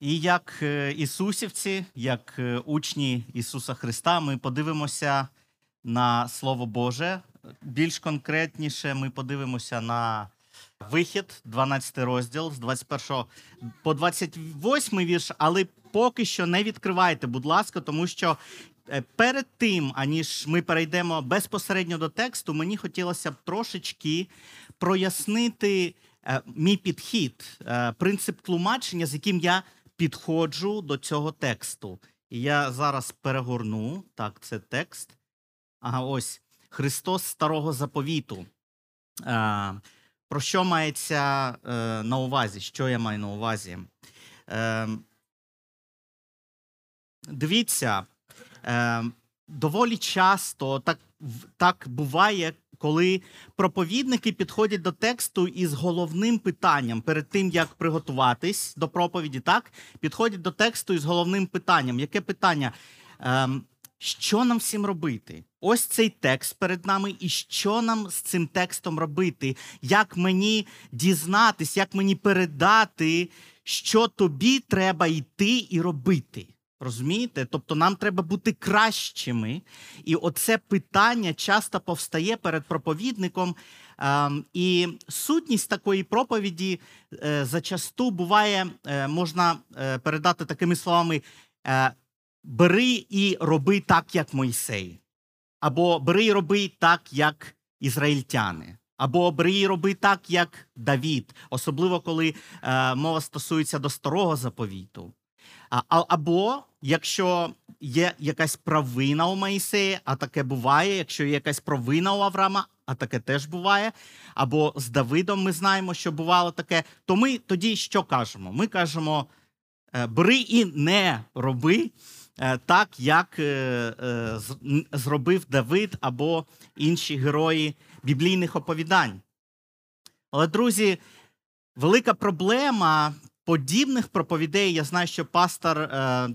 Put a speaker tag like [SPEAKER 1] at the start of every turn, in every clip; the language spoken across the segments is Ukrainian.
[SPEAKER 1] І як е, ісусівці, як е, учні Ісуса Христа, ми подивимося на Слово Боже. Більш конкретніше, ми подивимося на вихід, 12 розділ з 21 по 28 вірш, але поки що не відкривайте, будь ласка, тому що е, перед тим, аніж ми перейдемо безпосередньо до тексту, мені хотілося б трошечки прояснити мій підхід, принцип тлумачення, з яким я підходжу до цього тексту. І я зараз перегорну. Так, це текст. Ага, ось Христос Старого Заповіту. Е, Про що мається е, на увазі? Що я маю на увазі? Е, Дивіться, е, доволі часто так, так буває, коли проповідники підходять до тексту із головним питанням перед тим, як приготуватись до проповіді, так підходять до тексту із головним питанням. Яке питання? Ем, що нам всім робити? Ось цей текст перед нами, і що нам з цим текстом робити? Як мені дізнатись, як мені передати, що тобі треба йти і робити? Розумієте? Тобто нам треба бути кращими. І оце питання часто повстає перед проповідником. Ем, і сутність такої проповіді е, зачасту буває, е, можна е, передати такими словами: бери і роби так, як Мойсей. Або бери і роби так, як ізраїльтяни. Або бери і роби так, як Давід, особливо коли мова стосується до старого заповіту. А, або якщо є якась провина у Моїсея, а таке буває, якщо є якась провина у Авраама, а таке теж буває. Або з Давидом ми знаємо, що бувало таке, то ми тоді що кажемо? Ми кажемо: е, бери і не роби е, так, як е, зробив Давид або інші герої біблійних оповідань. Але, друзі, велика проблема подібних проповідей. Я знаю, що пастор е,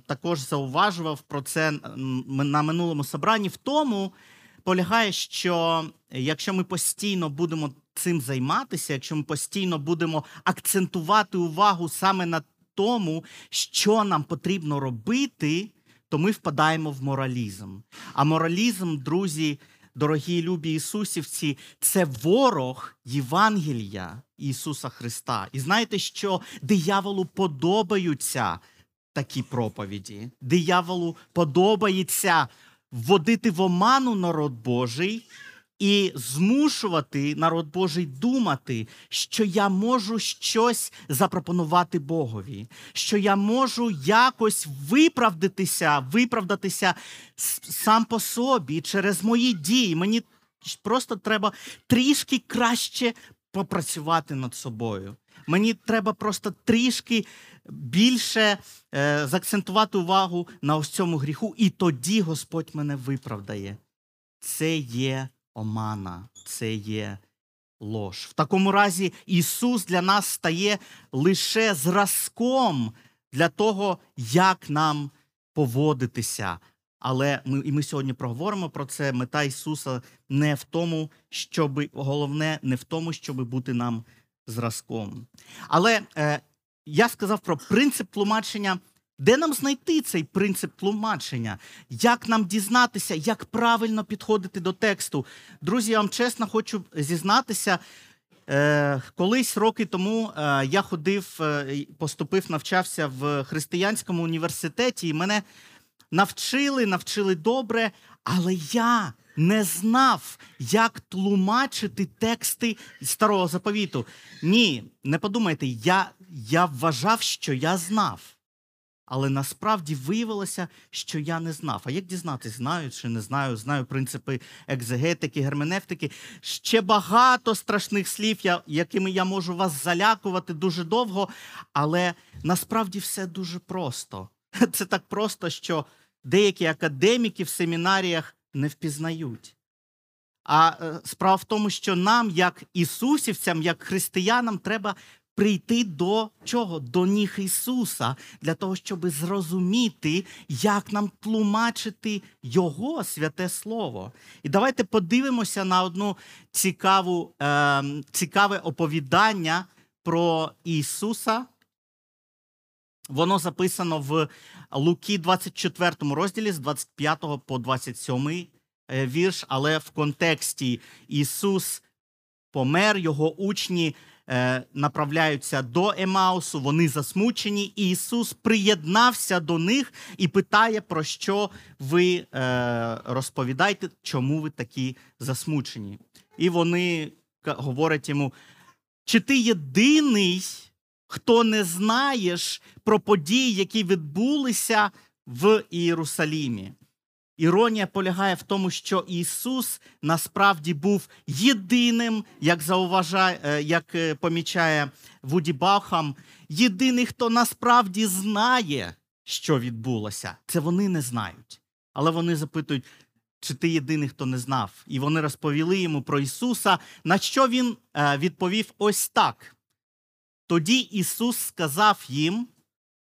[SPEAKER 1] також зауважував про це на минулому собранні. В тому полягає, що якщо ми постійно будемо цим займатися, якщо ми постійно будемо акцентувати увагу саме на тому, що нам потрібно робити, то ми впадаємо в моралізм. А моралізм, друзі, дорогі любі Ісусівці, це ворог Євангелія Ісуса Христа. І знаєте, що дияволу подобаються такі проповіді. Дияволу подобається вводити в оману народ Божий і змушувати народ Божий думати, що я можу щось запропонувати Богові, що я можу якось виправдатися, виправдатися сам по собі через мої дії. Мені просто треба трішки краще попрацювати над собою. Мені треба просто трішки більше е, заакцентувати увагу на ось цьому гріху, і тоді Господь мене виправдає. Це є омана, це є лож. В такому разі Ісус для нас стає лише зразком для того, як нам поводитися. Але ми, і ми сьогодні проговоримо про це. Мета Ісуса не в тому, щоб головне, не в тому, щоб бути нам зразком. Але е, я сказав про принцип тлумачення. Де нам знайти цей принцип тлумачення? Як нам дізнатися, як правильно підходити до тексту? Друзі, я вам чесно хочу зізнатися. Е, колись роки тому е, я ходив, е, поступив, навчався в християнському університеті, і мене навчили, навчили добре, але я не знав, як тлумачити тексти старого заповіту. Ні, не подумайте, я, я вважав, що я знав. Але насправді виявилося, що я не знав. А як дізнатися, знаю чи не знаю, знаю принципи екзегетики, герменевтики. Ще багато страшних слів, якими я можу вас залякувати дуже довго, але насправді все дуже просто. Це так просто, що деякі академіки в семінаріях не впізнають. А е, справа в тому, що нам, як ісусівцям, як християнам, треба прийти до чого? До ніг Ісуса, для того, щоб зрозуміти, як нам тлумачити Його святе Слово. І давайте подивимося на одну цікаву, е, цікаве оповідання про Ісуса. Воно записано в Луки 24 розділі з 25 по 27 е, вірш, але в контексті Ісус помер, його учні е, направляються до Емаусу, вони засмучені, і Ісус приєднався до них і питає, про що ви е, розповідаєте, чому ви такі засмучені. І вони говорять йому: чи ти єдиний, хто не знаєш про події, які відбулися в Ієрусалімі? Іронія полягає в тому, що Ісус насправді був єдиним, як зауважає, е, як е, помічає Вуді Бахам, єдиний, хто насправді знає, що відбулося. Це вони не знають. Але вони запитують, чи ти єдиний, хто не знав? І вони розповіли йому про Ісуса, на що він е, відповів ось так. Тоді Ісус сказав їм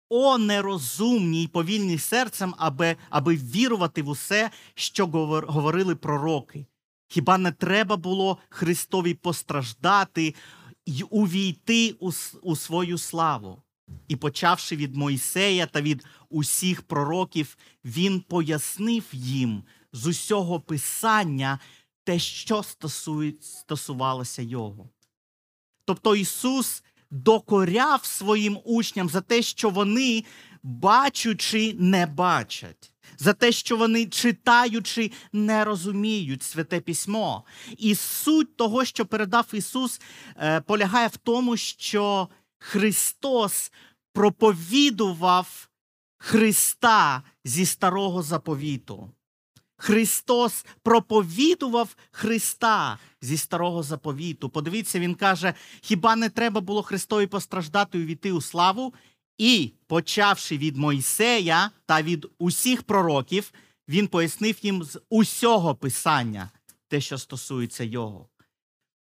[SPEAKER 1] о нерозумні й повільні серцем, аби аби вірувати в усе, що говорили пророки. Хіба не треба було Христові постраждати й увійти у, у свою славу? І, почавши від Мойсея та від усіх пророків, він пояснив їм з усього писання те, що стосувалося його. Тобто Ісус докоряв своїм учням за те, що вони, бачучи, не бачать, за те, що вони, читаючи, не розуміють святе письмо. І суть того, що передав Ісус, е, полягає в тому, що Христос проповідував Христа зі старого заповіту. Христос проповідував Христа зі старого заповіту. Подивіться, він каже: хіба не треба було Христові постраждати і увійти у славу? І, почавши від Мойсея та від усіх пророків, він пояснив їм з усього писання те, що стосується його.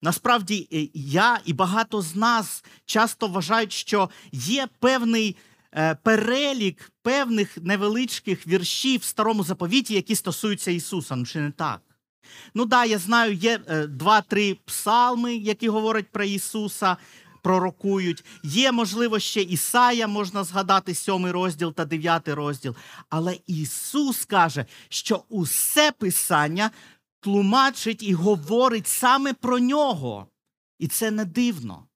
[SPEAKER 1] Насправді, е, я і багато з нас часто вважають, що є певний перелік певних невеличких віршів в старому заповіті, які стосуються Ісуса. Ну чи не так? Ну да, я знаю, є е, два-три псалми, які говорять про Ісуса, пророкують. Є, можливо, ще Ісая, можна згадати сьомий розділ та дев'ятий розділ. Але Ісус каже, що усе Писання тлумачить і говорить саме про нього. І це не дивно.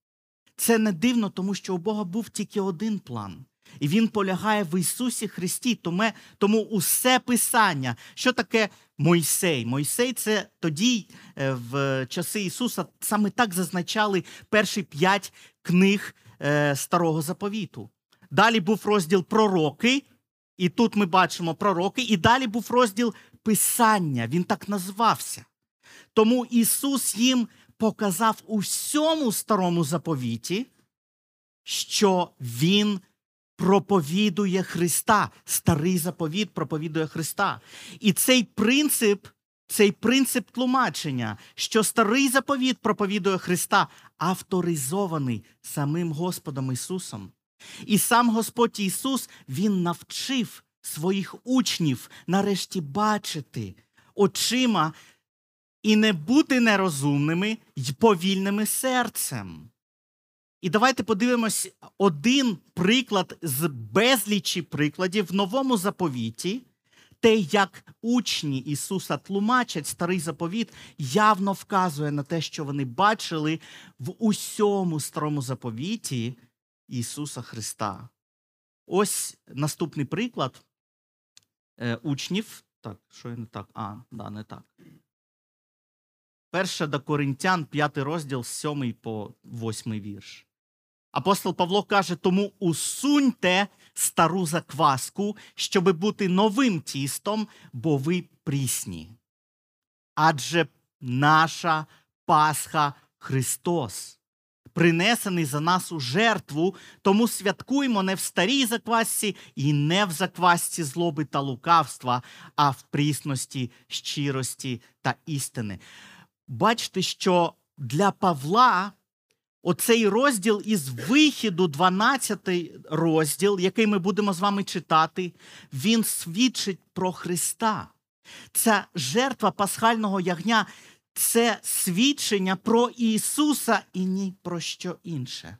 [SPEAKER 1] Це не дивно, тому що у Бога був тільки один план. І він полягає в Ісусі Христі. Тому, тому усе Писання, що таке Мойсей? Мойсей це тоді, е, в часи Ісуса, саме так зазначали перші п'ять книг е, Старого Заповіту. Далі був розділ пророки, і тут ми бачимо пророки, і далі був розділ Писання. Він так назвався. Тому Ісус їм показав у всьому старому заповіті, що Він проповідує Христа. Старий заповіт проповідує Христа. І цей принцип, цей принцип тлумачення, що старий заповіт проповідує Христа, авторизований самим Господом Ісусом. І сам Господь Ісус Він навчив своїх учнів нарешті бачити очима і не бути нерозумними й повільними серцем. І давайте подивимось один приклад з безлічі прикладів в новому заповіті. Те, як учні Ісуса тлумачать старий заповіт, явно вказує на те, що вони бачили в усьому старому заповіті Ісуса Христа. Ось наступний приклад е, учнів. Так, що я не так? А, да, не так. Перше до Коринтян, п'ятий розділ, сьомий по восьмий вірш. Апостол Павло каже: тому усуньте стару закваску, щоби бути новим тістом, бо ви прісні. Адже наша Пасха Христос, принесений за нас у жертву, тому святкуємо не в старій заквасці і не в заквасці злоби та лукавства, а в прісності, щирості та істини. Бачите, що для Павла оцей розділ із вихіду, 12 розділ, який ми будемо з вами читати, він свідчить про Христа. Ця жертва пасхального ягня це свідчення про Ісуса і ні про що інше.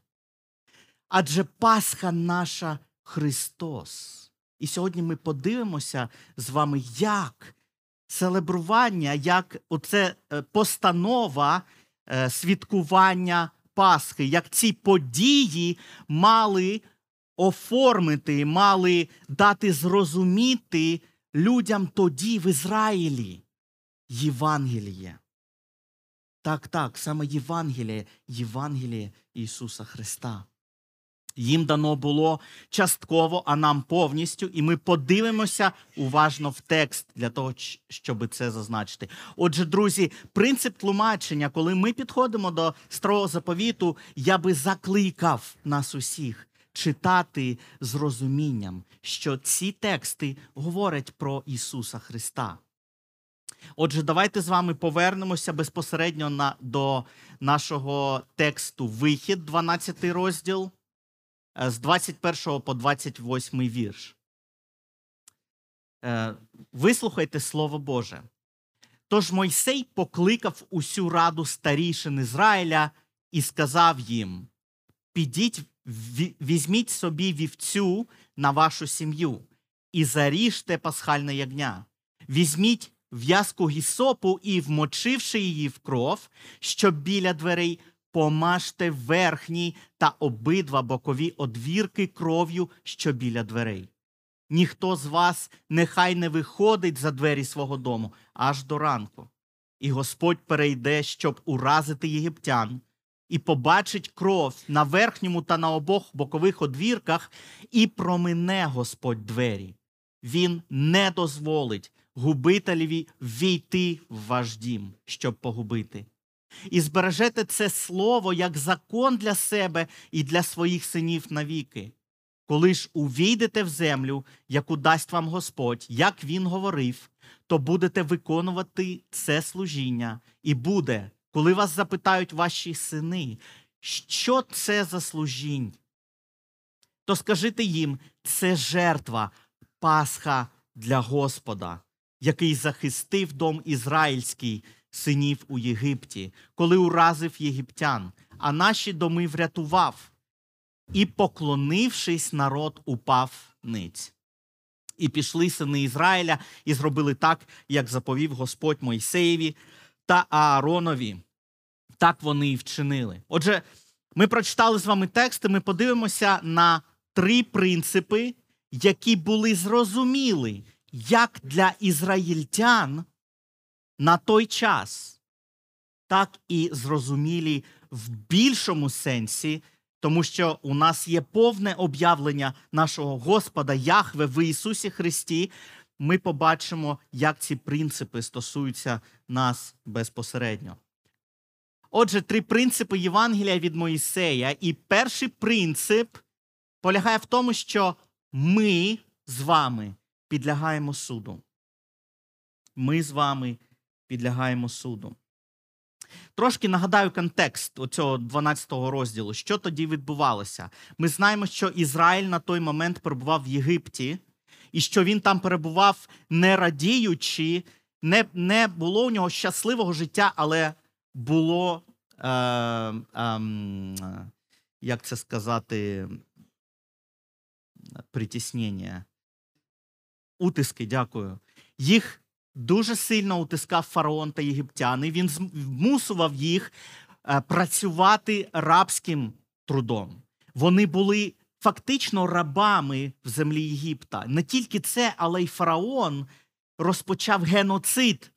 [SPEAKER 1] Адже Пасха наша Христос. І сьогодні ми подивимося з вами, як селебрування, як оце е, постанова е, святкування Пасхи, як ці події мали оформити, мали дати зрозуміти людям тоді в Ізраїлі Євангеліє. Так, так, саме Євангеліє, Євангеліє Ісуса Христа. Їм дано було частково, а нам повністю, і ми подивимося уважно в текст для того, щоб це зазначити. Отже, друзі, принцип тлумачення, коли ми підходимо до старого заповіту, я би закликав нас усіх читати з розумінням, що ці тексти говорять про Ісуса Христа. Отже, давайте з вами повернемося безпосередньо на, до нашого тексту Вихід, 12 розділ. Е, з 21 по 28 вірш. Е, вислухайте Слово Боже. Тож Мойсей покликав усю раду старішин Ізраїля і сказав їм: Підіть, візьміть собі вівцю на вашу сім'ю і заріжте пасхальне ягня. Візьміть в'язку гісопу і, вмочивши її в кров, щоб біля дверей помажте верхній та обидва бокові одвірки кров'ю, що біля дверей. Ніхто з вас нехай не виходить за двері свого дому аж до ранку, і Господь перейде, щоб уразити єгиптян, і побачить кров на верхньому та на обох бокових одвірках, і промине Господь двері. Він не дозволить губителеві війти в ваш дім, щоб погубити і збережете це слово як закон для себе і для своїх синів навіки. Коли ж увійдете в землю, яку дасть вам Господь, як він говорив, то будете виконувати це служіння, і буде, коли вас запитають ваші сини, що це за служінь, то скажите їм, це жертва, Пасха для Господа, який захистив дом ізраїльський синів у Єгипті, коли уразив єгиптян, а наші доми врятував, і, поклонившись, народ упав ниць. І пішли сини Ізраїля і зробили так, як заповів Господь Мойсеєві та Ааронові. Так вони і вчинили. Отже, ми прочитали з вами тексти, ми подивимося на три принципи, які були зрозуміли, як для ізраїльтян на той час, так і зрозумілі в більшому сенсі, тому що у нас є повне об'явлення нашого Господа Яхве в Ісусі Христі. Ми побачимо, як ці принципи стосуються нас безпосередньо. Отже, три принципи Євангелія від Моїсея. І перший принцип полягає в тому, що ми з вами підлягаємо суду. Ми з вами підлягаємо суду. Трошки нагадаю контекст оцього 12-го розділу, що тоді відбувалося. Ми знаємо, що Ізраїль на той момент перебував в Єгипті, і що він там перебував не радіючи, не не було у нього щасливого життя, але було, е, е, як це сказати, притіснення. Утиски, дякую. Їх дуже сильно утискав фараон та єгиптяни. Він змусував їх е, працювати рабським трудом. Вони були фактично рабами в землі Єгипта. Не тільки це, але й фараон розпочав геноцид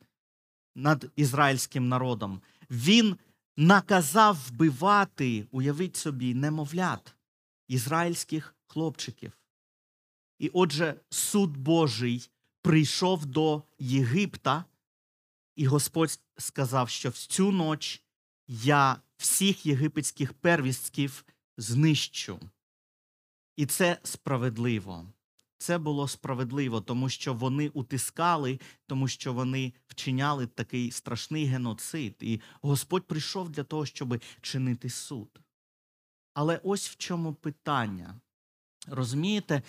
[SPEAKER 1] над ізраїльським народом. Він наказав вбивати, уявіть собі, немовлят ізраїльських хлопчиків. І отже, суд Божий прийшов до Єгипта, і Господь сказав, що в цю ніч я всіх єгипетських первістків знищу. І це справедливо. Це було справедливо, тому що вони утискали, тому що вони вчиняли такий страшний геноцид. І Господь прийшов для того, щоб чинити суд. Але ось в чому питання. Розумієте,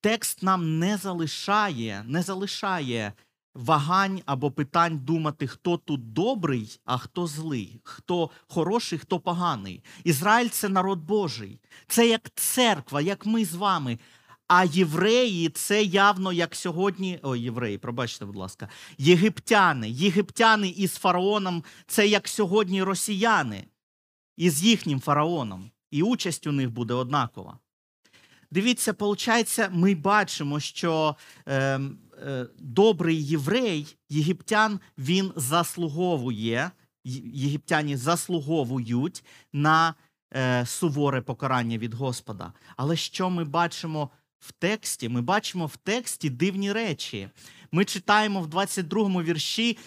[SPEAKER 1] текст нам не залишає, не залишає вагань або питань думати, хто тут добрий, а хто злий, хто хороший, хто поганий. Ізраїль це народ Божий, це як церква, як ми з вами. А євреї це явно як сьогодні. Ой, євреї, пробачте, будь ласка, єгиптяни. Єгиптяни із фараоном це як сьогодні росіяни із їхнім фараоном. І участь у них буде однакова. Дивіться, виходить, ми бачимо, що е, е, добрий єврей, єгиптян, він заслуговує, єгиптяні заслуговують на е, суворе покарання від Господа. Але що ми бачимо в тексті? Ми бачимо в тексті дивні речі. Ми читаємо в 22 вірші.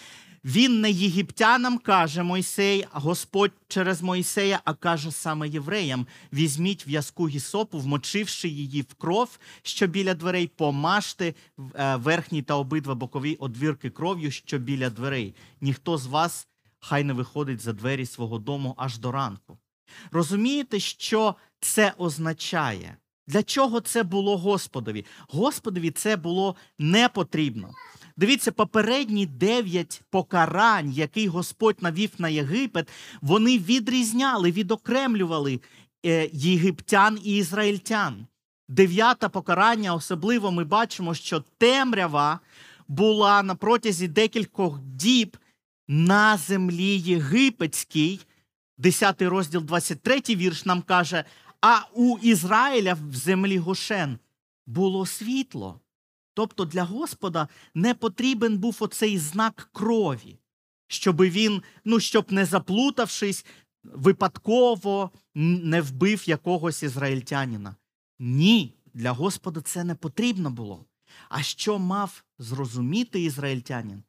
[SPEAKER 1] Він не єгиптянам каже Мойсей, а Господь через Мойсея, а каже саме євреям: візьміть в'язку гісопу, вмочивши її в кров, що біля дверей, помажте е, верхні та обидва бокові одвірки кров'ю, що біля дверей. Ніхто з вас хай не виходить за двері свого дому аж до ранку. Розумієте, що це означає? Для чого це було Господові? Господові це було не потрібно. Дивіться, попередні дев'ять покарань, які Господь навів на Єгипет, вони відрізняли, відокремлювали е, єгиптян і ізраїльтян. Дев'яте покарання, особливо ми бачимо, що темрява була на протязі декількох діб на землі єгипетській. Десятий розділ, 23 вірш нам каже: а у Ізраїля в землі Гошен було світло. Тобто для Господа не потрібен був оцей знак крові, щоб він, ну, щоб не заплутавшись, випадково не вбив якогось ізраїльтянина. Ні, для Господа це не потрібно було. А що мав зрозуміти ізраїльтянин?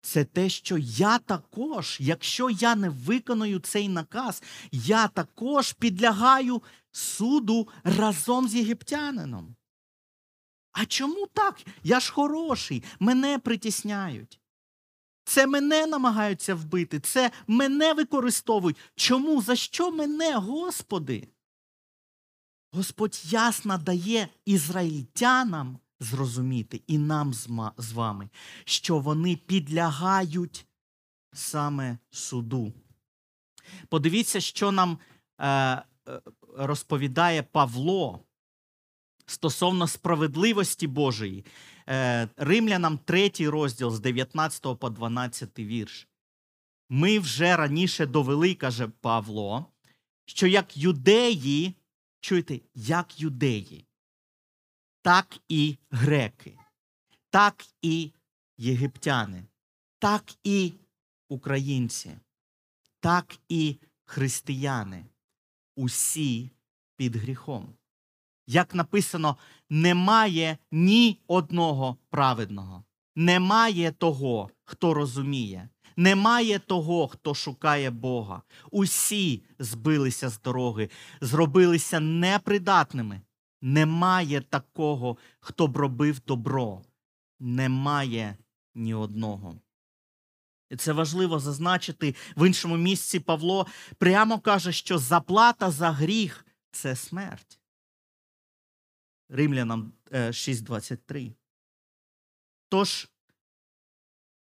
[SPEAKER 1] Це те, що я також, якщо я не виконую цей наказ, я також підлягаю суду разом з єгиптянином. А чому так? Я ж хороший, мене притісняють. Це мене намагаються вбити, це мене використовують. Чому? За що мене, Господи? Господь ясно дає ізраїльтянам зрозуміти і нам з вами, що вони підлягають саме суду. Подивіться, що нам е, розповідає Павло стосовно справедливості Божої. Е, Римлянам 3 розділ з 19 по 12 вірш. Ми вже раніше довели, каже Павло, що як юдеї, чуєте, як юдеї, так і греки, так і єгиптяни, так і українці, так і християни. Усі під гріхом як написано, немає ні одного праведного, немає того, хто розуміє, немає того, хто шукає Бога. Усі збилися з дороги, зробилися непридатними. Немає такого, хто б робив добро. Немає ні одного. І це важливо зазначити в іншому місці Павло прямо каже, що заплата за гріх це смерть. Римлянам 6.23. Е, Тож,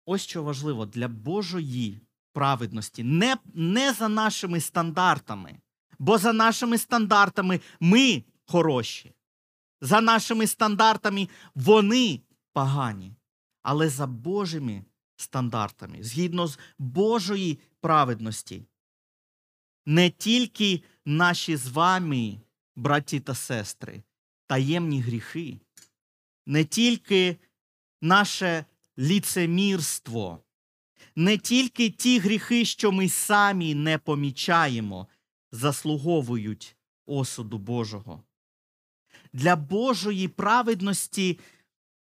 [SPEAKER 1] ось що важливо для Божої праведності, не, не за нашими стандартами, бо за нашими стандартами ми хороші. За нашими стандартами вони погані. Але за Божими стандартами, згідно з Божої праведності, не тільки наші з вами, браті та сестри, таємні гріхи, не тільки наше ліцемірство, не тільки ті гріхи, що ми самі не помічаємо, заслуговують осуду Божого. Для Божої праведності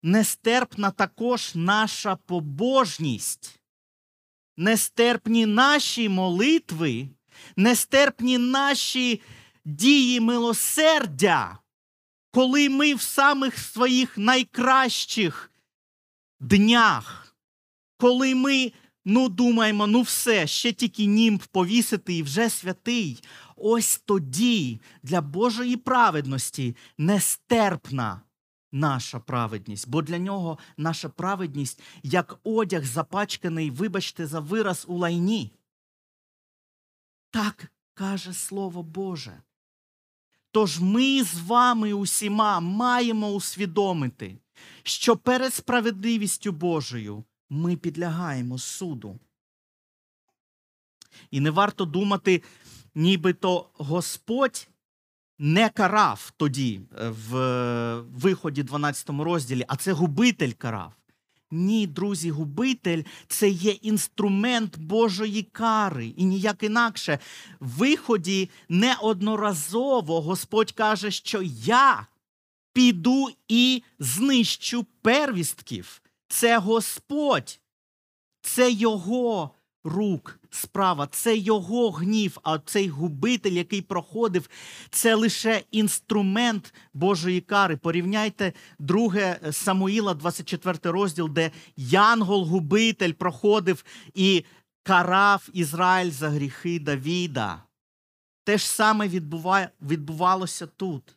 [SPEAKER 1] нестерпна також наша побожність, нестерпні наші молитви, нестерпні наші дії милосердя коли ми в самих своїх найкращих днях, коли ми ну, думаємо, ну все, ще тільки німб повісити і вже святий, ось тоді для Божої праведності нестерпна наша праведність, бо для нього наша праведність як одяг запачканий, вибачте, за вираз у лайні. Так каже Слово Боже. Тож ми з вами усіма маємо усвідомити, що перед справедливістю Божою ми підлягаємо суду. І не варто думати, нібито Господь не карав тоді е, в е, виході 12 розділі, а це губитель карав. Ні, друзі, губитель це є інструмент Божої кари, і ніяк інакше. В виході неодноразово Господь каже, що я піду і знищу первістків. Це Господь, це Його рук справа, це Його гнів, а цей губитель, який проходив, це лише інструмент Божої кари. Порівняйте 2 Самуїла, 24 розділ, де Янгол-губитель проходив і карав Ізраїль за гріхи Давіда. Те ж саме відбувалося тут.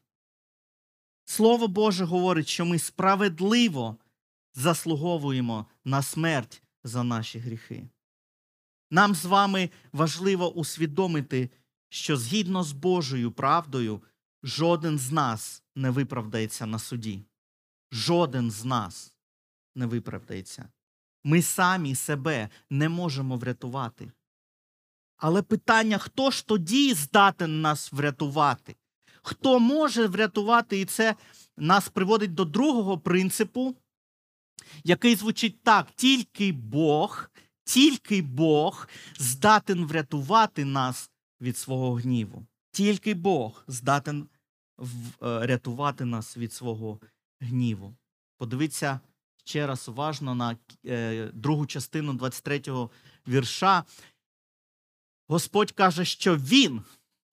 [SPEAKER 1] Слово Боже говорить, що ми справедливо заслуговуємо на смерть за наші гріхи. Нам з вами важливо усвідомити, що згідно з Божою правдою жоден з нас не виправдається на суді. Жоден з нас не виправдається. Ми самі себе не можемо врятувати. Але питання, хто ж тоді здатен нас врятувати? Хто може врятувати? І це нас приводить до другого принципу, який звучить так: тільки Бог, тільки Бог здатен врятувати нас від свого гніву. Тільки Бог здатен рятувати нас від свого гніву. Подивіться ще раз уважно на е, другу частину 23-го вірша. Господь каже, що Він,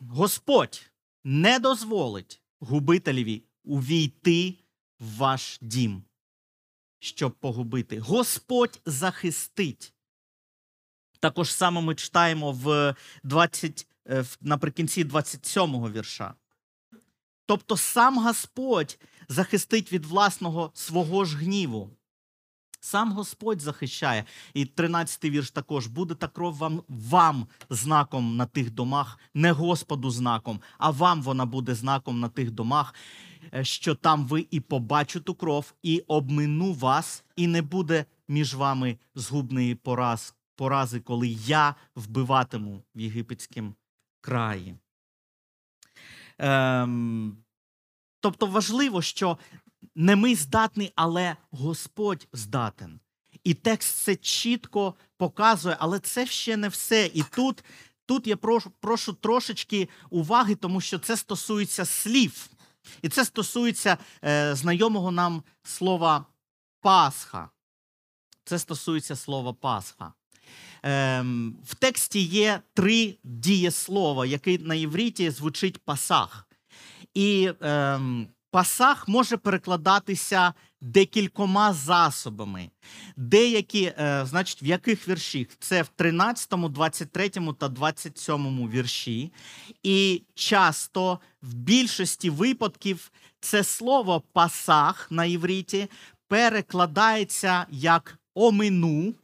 [SPEAKER 1] Господь, не дозволить губителеві увійти в ваш дім, щоб погубити. Господь захистить. Також саме ми читаємо в 20, е, наприкінці 27-го вірша. Тобто сам Господь захистить від власного свого ж гніву. Сам Господь захищає. І 13-й вірш також буде та кров вам вам знаком на тих домах, не Господу знаком, а вам вона буде знаком на тих домах, е, що там ви і побачите кров, і обмину вас, і не буде між вами згубної пораз, порази, коли я вбиватиму в єгипетському краї. Ем, Тобто важливо, що не ми здатні, але Господь здатен. І текст це чітко показує, але це ще не все. І тут тут я прошу, прошу трошечки уваги, тому що це стосується слів. І це стосується е, знайомого нам слова Пасха. Це стосується слова Пасха. Ем, В тексті є три дієслова, які на євриті звучить пасах. І ем, пасах може перекладатися декількома засобами. Деякі, е, значить, в яких віршах? Це в 13, 23 та 27 вірші. І часто в більшості випадків це слово пасах на євриті перекладається як омину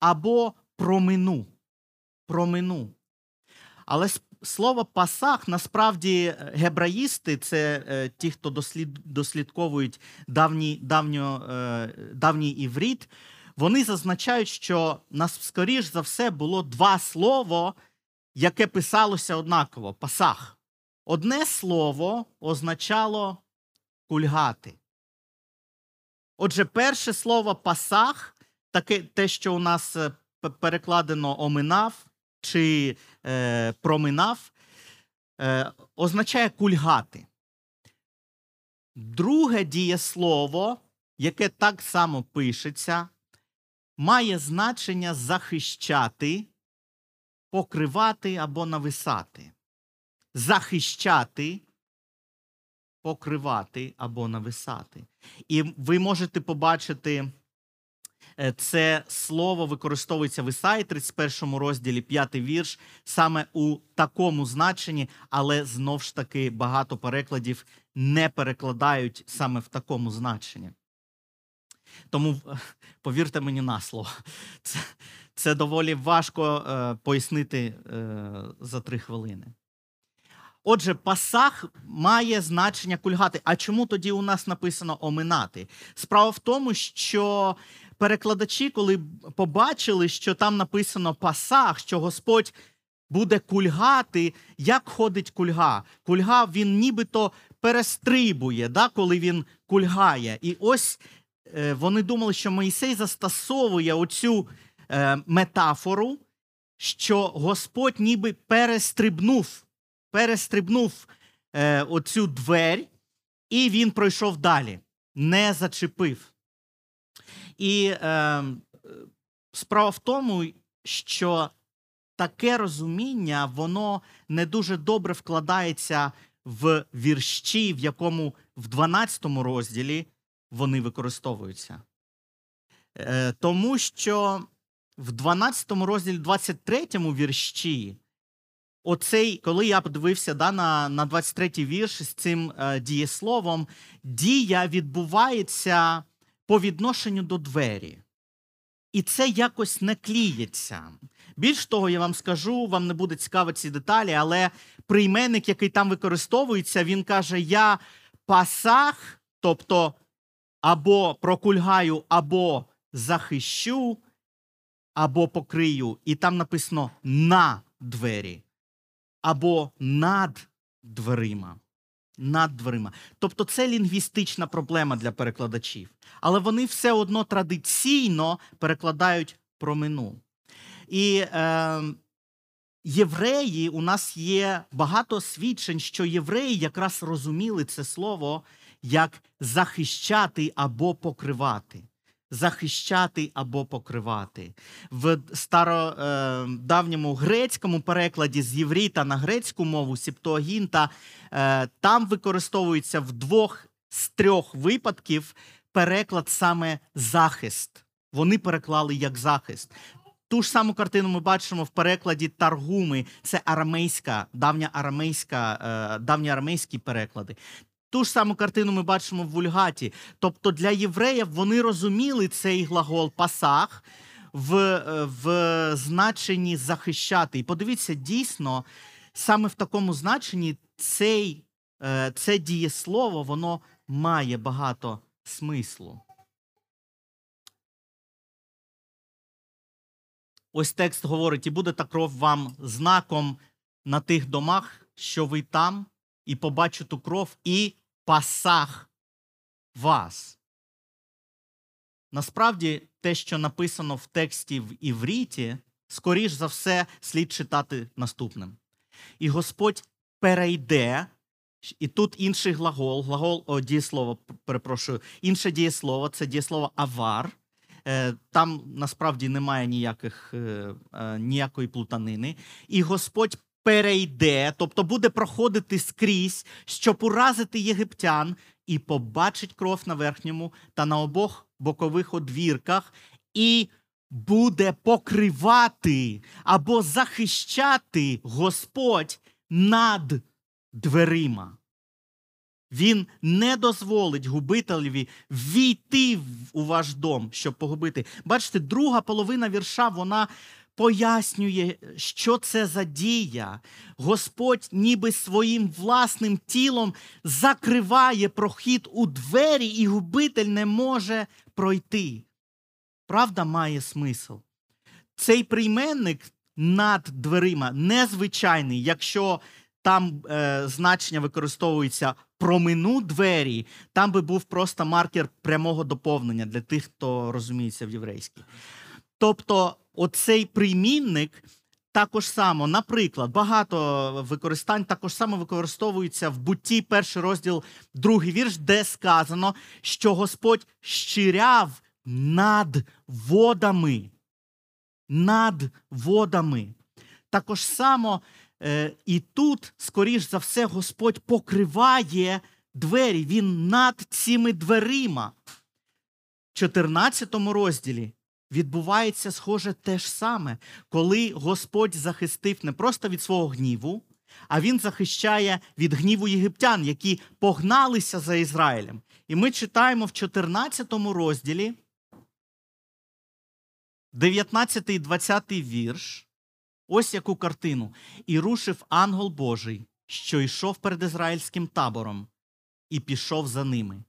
[SPEAKER 1] або промину. Промину. Але слово пасах насправді е, гебраїсти це е, ті, хто дослід, дослідковують давній давньо, е, давній івріт, вони зазначають, що нас, скоріш за все, було два слова, яке писалося однаково пасах. Одне слово означало кульгати. Отже, перше слово пасах, таке те, що у нас е, перекладено оминав чи е, проминав, е, означає кульгати. Друге дієслово, яке так само пишеться, має значення захищати, покривати або нависати. Захищати, покривати або нависати. І ви можете побачити. Е, це слово використовується в Ісаї, 31 розділі, 5 вірш, саме у такому значенні, але знов ж таки багато перекладів не перекладають саме в такому значенні. Тому повірте мені на слово, це це доволі важко е, пояснити е, за три хвилини. Отже, пасах має значення кульгати. А чому тоді у нас написано оминати? Справа в тому, що перекладачі, коли побачили, що там написано пасах, що Господь буде кульгати, як ходить кульга. Кульга він нібито перестрибує, да, коли він кульгає. І ось е, вони думали, що Моїсей застосовує оцю е, метафору, що Господь ніби перестрибнув, перестрибнув е, оцю двері, і він пройшов далі, не зачепив. І е, справа в тому, що таке розуміння, воно не дуже добре вкладається в вірші, в якому в 12 розділі вони використовуються. Е, тому що в 12 розділі, 23 вірші, оцей, коли я подивився да, на на 23 вірш з цим е, дієсловом, дія відбувається по відношенню до двері. І це якось не кліється. Більш того, я вам скажу, вам не буде цікаво ці деталі, але прийменник, який там використовується, він каже: Я пасах, тобто або прокульгаю, або захищу, або покрию. І там написано на двері, або над дверима. Над дверима. Тобто це лінгвістична проблема для перекладачів. Але вони все одно традиційно перекладають про мину. І е, євреї у нас є багато свідчень, що євреї якраз розуміли це слово як захищати або покривати. Захищати або покривати. В стародавньому е, грецькому перекладі з євріта на грецьку мову Септуагінта е, там використовується в двох з трьох випадків переклад саме захист. Вони переклали як захист. Ту ж саму картину ми бачимо в перекладі Таргуми, це арамейська, давня арамейська, е, давні арамейські переклади. Ту ж саму картину ми бачимо в Вульгаті. Тобто для євреїв вони розуміли цей глагол пасах в, е, в значенні захищати. І подивіться, дійсно, саме в такому значенні цей, е, це дієслово воно має багато смислу. Ось текст говорить: і буде та кров вам знаком на тих домах, що ви там, і побачу ту кров, і пасах вас. Насправді, те, що написано в тексті в Івріті, скоріш за все, слід читати наступним. І Господь перейде, і тут інший глагол, глагол о, дієслово, перепрошую, інше дієслово це дієслово авар. Е, там насправді немає ніяких, е, е, ніякої плутанини. І Господь перейде, тобто буде проходити скрізь, щоб уразити єгиптян, і побачить кров на верхньому та на обох бокових одвірках, і буде покривати або захищати Господь над дверима. Він не дозволить губителеві війти у ваш дом, щоб погубити. Бачите, друга половина вірша вона пояснює, що це за дія. Господь, ніби своїм власним тілом закриває прохід у двері, і губитель не може пройти. Правда має смисл. Цей прийменник над дверима незвичайний, якщо там е, значення використовується промину двері, там би був просто маркер прямого доповнення для тих, хто розуміється в єврейській. Тобто, оцей примінник також само, наприклад, багато використань також само використовується в бутті перший розділ, другий вірш, де сказано, що Господь щиряв над водами. Над водами. Також само Е, і тут, скоріш за все, Господь покриває двері. Він над цими дверима. В 14 розділі відбувається схоже те ж саме, коли Господь захистив не просто від свого гніву, а він захищає від гніву єгиптян, які погналися за Ізраїлем. І ми читаємо в 14 розділі 19 і 20 вірш. Ось яку картину. І рушив ангел Божий що йшов перед ізраїльським табором, і пішов за ними,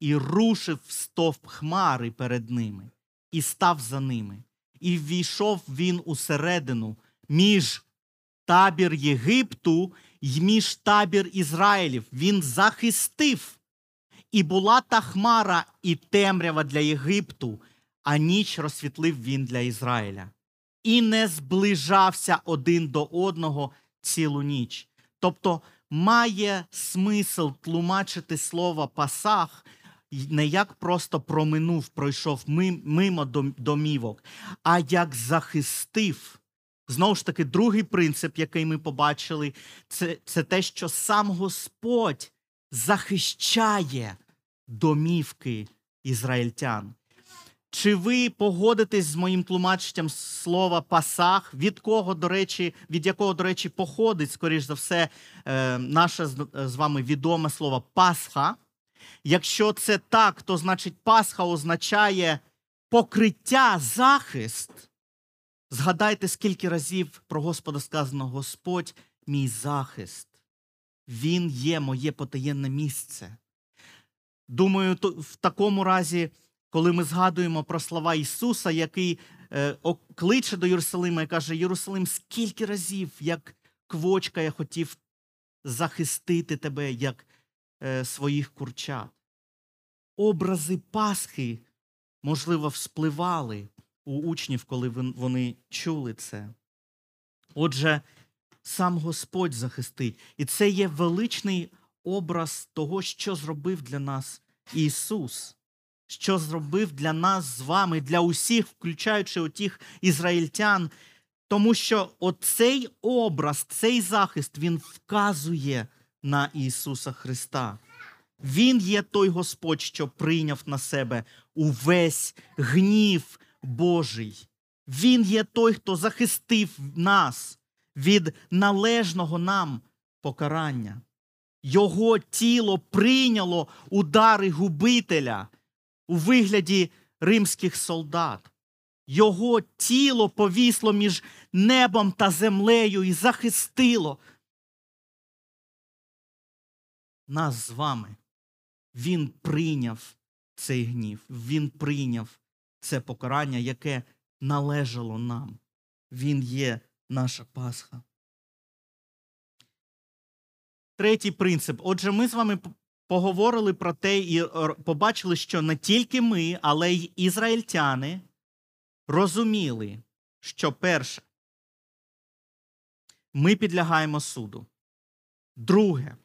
[SPEAKER 1] і рушив стовп хмари перед ними, і став за ними, і ввійшов він усередину між табір Єгипту й між табір Ізраїлів. Він захистив. І була та хмара і темрява для Єгипту, а ніч розсвітлив він для Ізраїля. І не зближався один до одного цілу ніч. Тобто має смисл тлумачити слово пасах не як просто проминув, пройшов мимо домівок, а як захистив. Знову ж таки, другий принцип, який ми побачили, це, це те, що сам Господь захищає домівки ізраїльтян. Чи ви погодитесь з моїм тлумаченням слова пасах, від кого, до речі, від якого, до речі, походить, скоріш за все, е, наше з вами відоме слово Пасха? Якщо це так, то значить Пасха означає покриття, захист. Згадайте, скільки разів про Господа сказано Господь, мій захист. Він є моє потаєнне місце. Думаю, в такому разі, коли ми згадуємо про слова Ісуса, який е, кличе до Єрусалима і каже: Єрусалим, скільки разів, як квочка, я хотів захистити тебе, як своїх курчат. Образи Пасхи, можливо, вспливали у учнів, коли вони чули це. Отже, сам Господь захистить. І це є величний образ того, що зробив для нас Ісус, що зробив для нас з вами, для усіх, включаючи отих ізраїльтян. Тому що оцей образ, цей захист, він вказує на Ісуса Христа. Він є той Господь, що прийняв на себе увесь гнів Божий. Він є той, хто захистив нас від належного нам покарання. Його тіло прийняло удари губителя у вигляді римських солдат. Його тіло повісло між небом та землею і захистило нас з вами. Він прийняв цей гнів, він прийняв це покарання, яке належало нам. Він є наша Пасха. Третій принцип. Отже, ми з вами поговорили про те і побачили, що не тільки ми, але й ізраїльтяни розуміли, що перше, ми підлягаємо суду. Друге,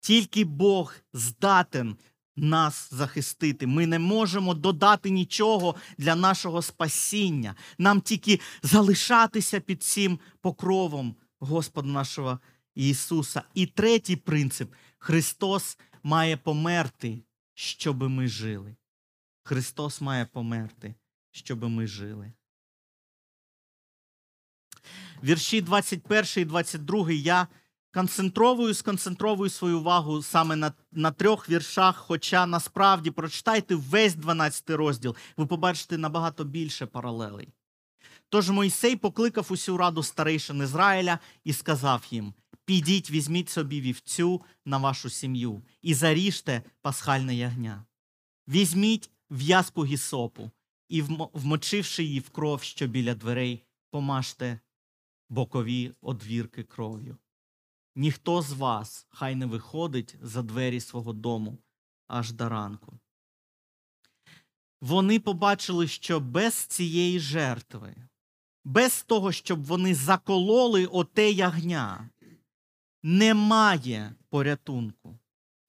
[SPEAKER 1] тільки Бог здатен нас захистити. Ми не можемо додати нічого для нашого спасіння. Нам тільки залишатися під цим покровом Господа нашого Ісуса. І третій принцип Христос має померти, щоб ми жили. Христос має померти, щоб ми жили. Вірші 21 і 22 я концентровую, сконцентровую свою увагу саме на на трьох віршах. Хоча насправді прочитайте весь 12 розділ, ви побачите набагато більше паралелей. Тож Мойсей покликав усю раду старейшин Ізраїля і сказав їм: Підіть, візьміть собі вівцю на вашу сім'ю і заріжте пасхальне ягня. Візьміть в'язку гісопу і, вмочивши її в кров, що біля дверей, помажте бокові одвірки кров'ю. Ніхто з вас хай не виходить за двері свого дому аж до ранку. Вони побачили, що без цієї жертви, без того, щоб вони закололи оте ягня, немає порятунку.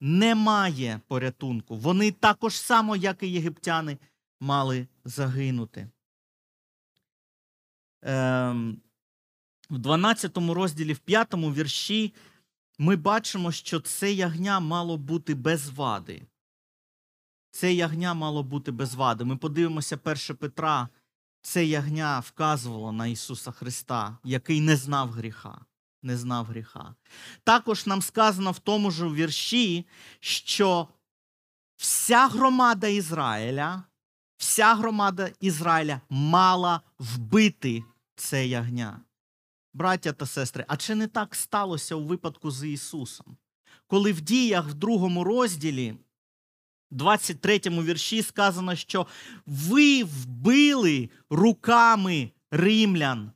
[SPEAKER 1] Немає порятунку. Вони також само, як і єгиптяни, мали загинути. Ем, в 12 розділі, в 5 вірші, ми бачимо, що це ягня мало бути без вади. Це ягня мало бути без вади. Ми подивимося 1 Петра, це ягня вказувало на Ісуса Христа, який не знав гріха. Не знав гріха. Також нам сказано в тому ж вірші, що вся громада Ізраїля, вся громада Ізраїля мала вбити це ягня браття та сестри, а чи не так сталося у випадку з Ісусом? Коли в діях в другому розділі, 23 вірші, сказано, що ви вбили руками римлян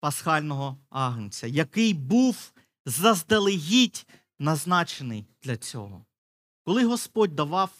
[SPEAKER 1] пасхального агнця, який був заздалегідь назначений для цього. Коли Господь давав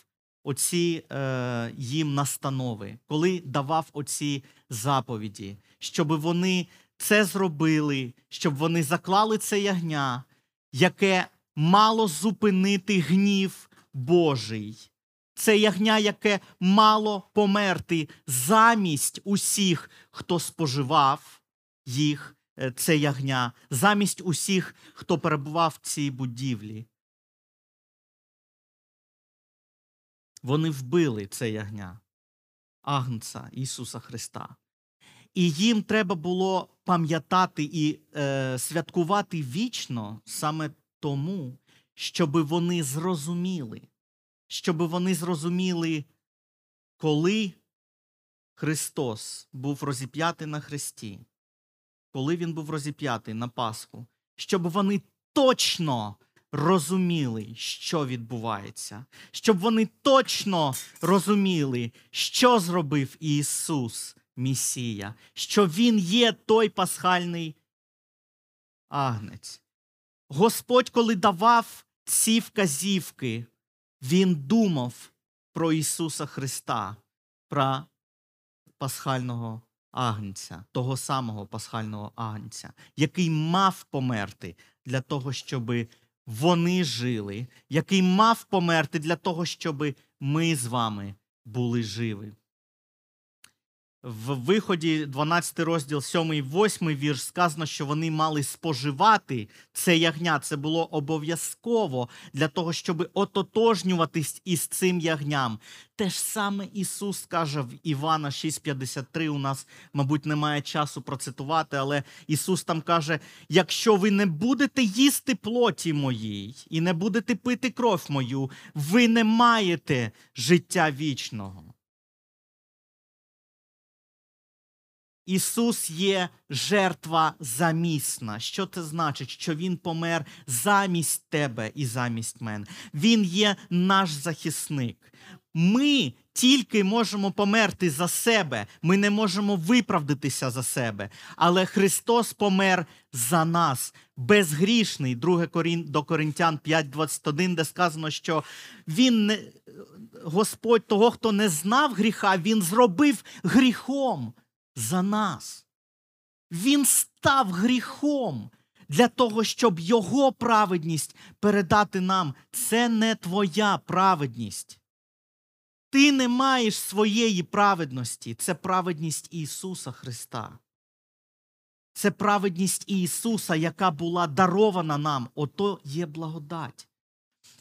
[SPEAKER 1] оці е, їм настанови, коли давав оці заповіді, щоб вони це зробили, щоб вони заклали це ягня, яке мало зупинити гнів Божий. Це ягня, яке мало померти замість усіх, хто споживав їх, е, це ягня, замість усіх, хто перебував в цій будівлі. Вони вбили це ягня, Агнца Ісуса Христа. І їм треба було пам'ятати і е, святкувати вічно саме тому, щоб вони зрозуміли, щоб вони зрозуміли, коли Христос був розіп'ятий на Христі, коли Він був розіп'ятий на Пасху, щоб вони точно розуміли, що відбувається, щоб вони точно розуміли, що зробив Ісус, Месія, що Він є той пасхальний агнець. Господь, коли давав ці вказівки, Він думав про Ісуса Христа, про пасхального агнця, того самого пасхального агнця, який мав померти для того, щоби вони жили, який мав померти для того, щоб ми з вами були живі. В виході 12 розділ 7 і 8 вірш сказано, що вони мали споживати це ягня. Це було обов'язково для того, щоб ототожнюватись із цим ягням. Те ж саме Ісус каже в Івана 6,53. У нас, мабуть, немає часу процитувати, але Ісус там каже: якщо ви не будете їсти плоті моїй і не будете пити кров мою, ви не маєте життя вічного. Ісус є жертва замісна. Що це значить? Що Він помер замість тебе і замість мене. Він є наш захисник. Ми тільки можемо померти за себе, ми не можемо виправдатися за себе. Але Христос помер за нас, безгрішний, 2 до Коринтян 5,21, де сказано, що Він не Господь того, хто не знав гріха, Він зробив гріхом за нас. Він став гріхом для того, щоб його праведність передати нам. Це не твоя праведність. Ти не маєш своєї праведності. Це праведність Ісуса Христа. Це праведність Ісуса, яка була дарована нам. Ото є благодать.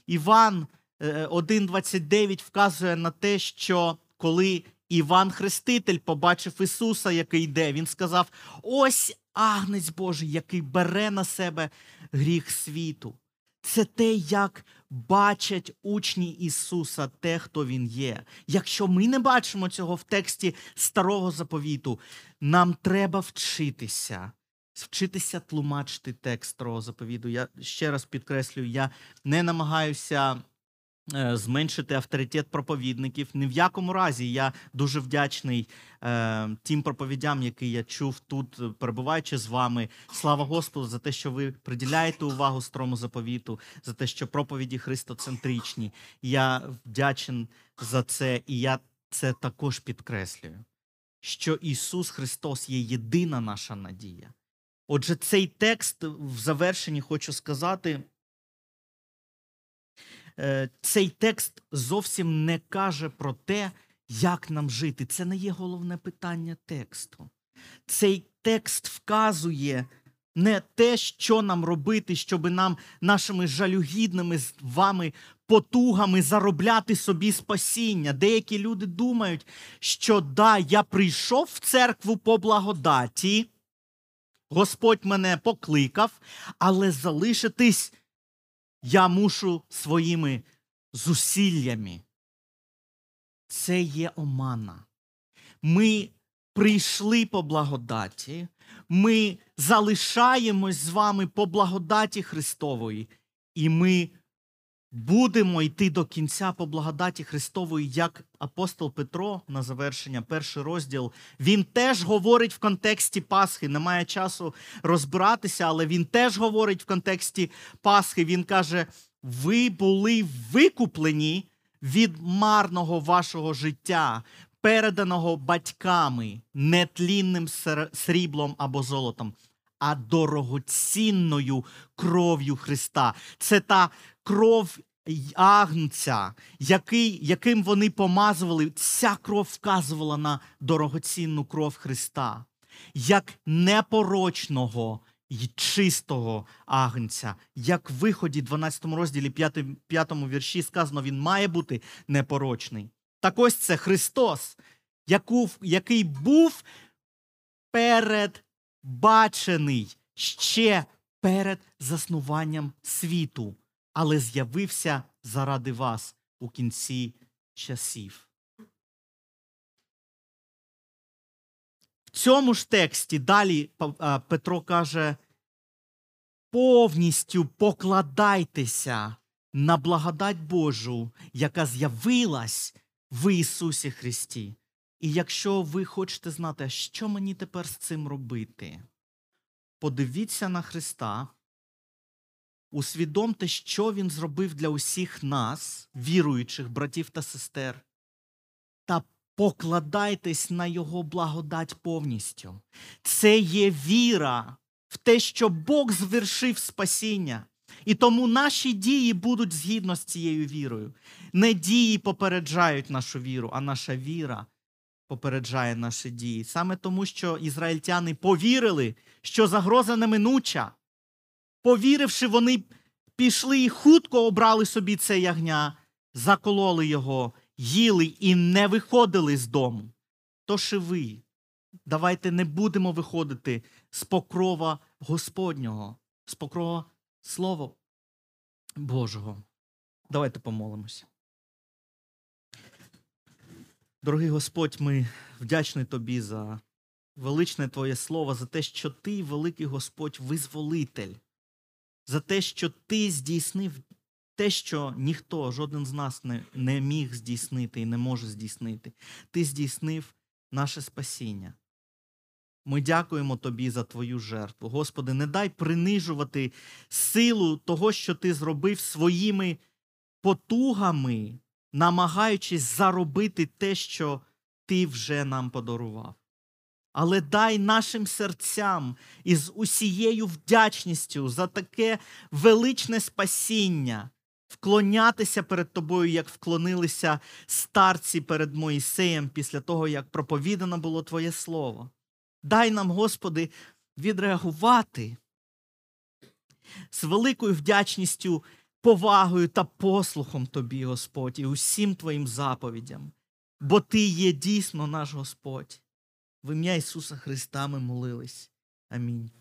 [SPEAKER 1] Іван 1,29 е, вказує на те, що коли Іван Хреститель побачив Ісуса, який йде. Він сказав: ось агнець Божий, який бере на себе гріх світу. Це те, як бачать учні Ісуса, те, хто Він є. Якщо ми не бачимо цього в тексті старого заповіту, нам треба вчитися. Вчитися тлумачити текст старого заповіту. Я ще раз підкреслюю, я не намагаюся. Е, зменшити авторитет проповідників. Ні в якому разі я дуже вдячний е, тим проповідям, які я чув тут, перебуваючи з вами. Слава Господу за те, що ви приділяєте увагу старому заповіту, за те, що проповіді христоцентричні. Я вдячен за це, і я це також підкреслюю. Що Ісус Христос є єдина наша надія. Отже, цей текст в завершенні хочу сказати. Е, цей текст зовсім не каже про те, як нам жити. Це не є головне питання тексту. Цей текст вказує не те, що нам робити, щоб нам нашими жалюгідними з вами потугами заробляти собі спасіння. Деякі люди думають, що да, я прийшов в церкву по благодаті, Господь мене покликав, але залишитись я мушу своїми зусиллями. Це є омана. Ми прийшли по благодаті, ми залишаємось з вами по благодаті Христової, і ми будемо йти до кінця по благодаті Христової, як апостол Петро на завершення, перший розділ. Він теж говорить в контексті Пасхи. Немає часу розбиратися, але він теж говорить в контексті Пасхи. Він каже: ви були викуплені від марного вашого життя, переданого батьками, нетлінним сріблом або золотом, а дорогоцінною кров'ю Христа. Це та кров агнця, який, яким вони помазували. Ця кров вказувала на дорогоцінну кров Христа, як непорочного й чистого агнця. Як в виході, 12 розділі 5, 5 вірші сказано, він має бути непорочний. Так ось це Христос, яку, який був передбачений ще перед заснуванням світу, але з'явився заради вас у кінці часів. В цьому ж тексті далі Петро каже: повністю покладайтеся на благодать Божу, яка з'явилась в Ісусі Христі. І якщо ви хочете знати, що мені тепер з цим робити, подивіться на Христа, усвідомте, що Він зробив для усіх нас, віруючих братів та сестер, та покладайтесь на Його благодать повністю. Це є віра в те, що Бог звершив спасіння. І тому наші дії будуть згідно з цією вірою. Не дії попереджають нашу віру, а наша віра попереджає наші дії. Саме тому, що ізраїльтяни повірили, що загроза неминуча. Повіривши, вони пішли і хутко обрали собі це ягня, закололи його, їли і не виходили з дому. Тож і ви, давайте не будемо виходити з покрова Господнього, з покрова Слова Божого. Давайте помолимося. Дорогий Господь, ми вдячні Тобі за величне Твоє Слово, за те, що Ти, великий Господь, визволитель, за те, що Ти здійснив те, що ніхто, жоден з нас не, не міг здійснити і не може здійснити. Ти здійснив наше спасіння. Ми дякуємо Тобі за Твою жертву. Господи, не дай принижувати силу того, що Ти зробив своїми потугами, намагаючись заробити те, що Ти вже нам подарував. Але дай нашим серцям із усією вдячністю за таке величне спасіння вклонятися перед тобою, як вклонилися старці перед Моїсеєм після того, як проповідано було Твоє Слово. Дай нам, Господи, відреагувати з великою вдячністю, повагою та послухом Тобі, Господь, і усім Твоїм заповідям, бо Ти є дійсно наш Господь. В ім'я Ісуса Христа ми молились. Амінь.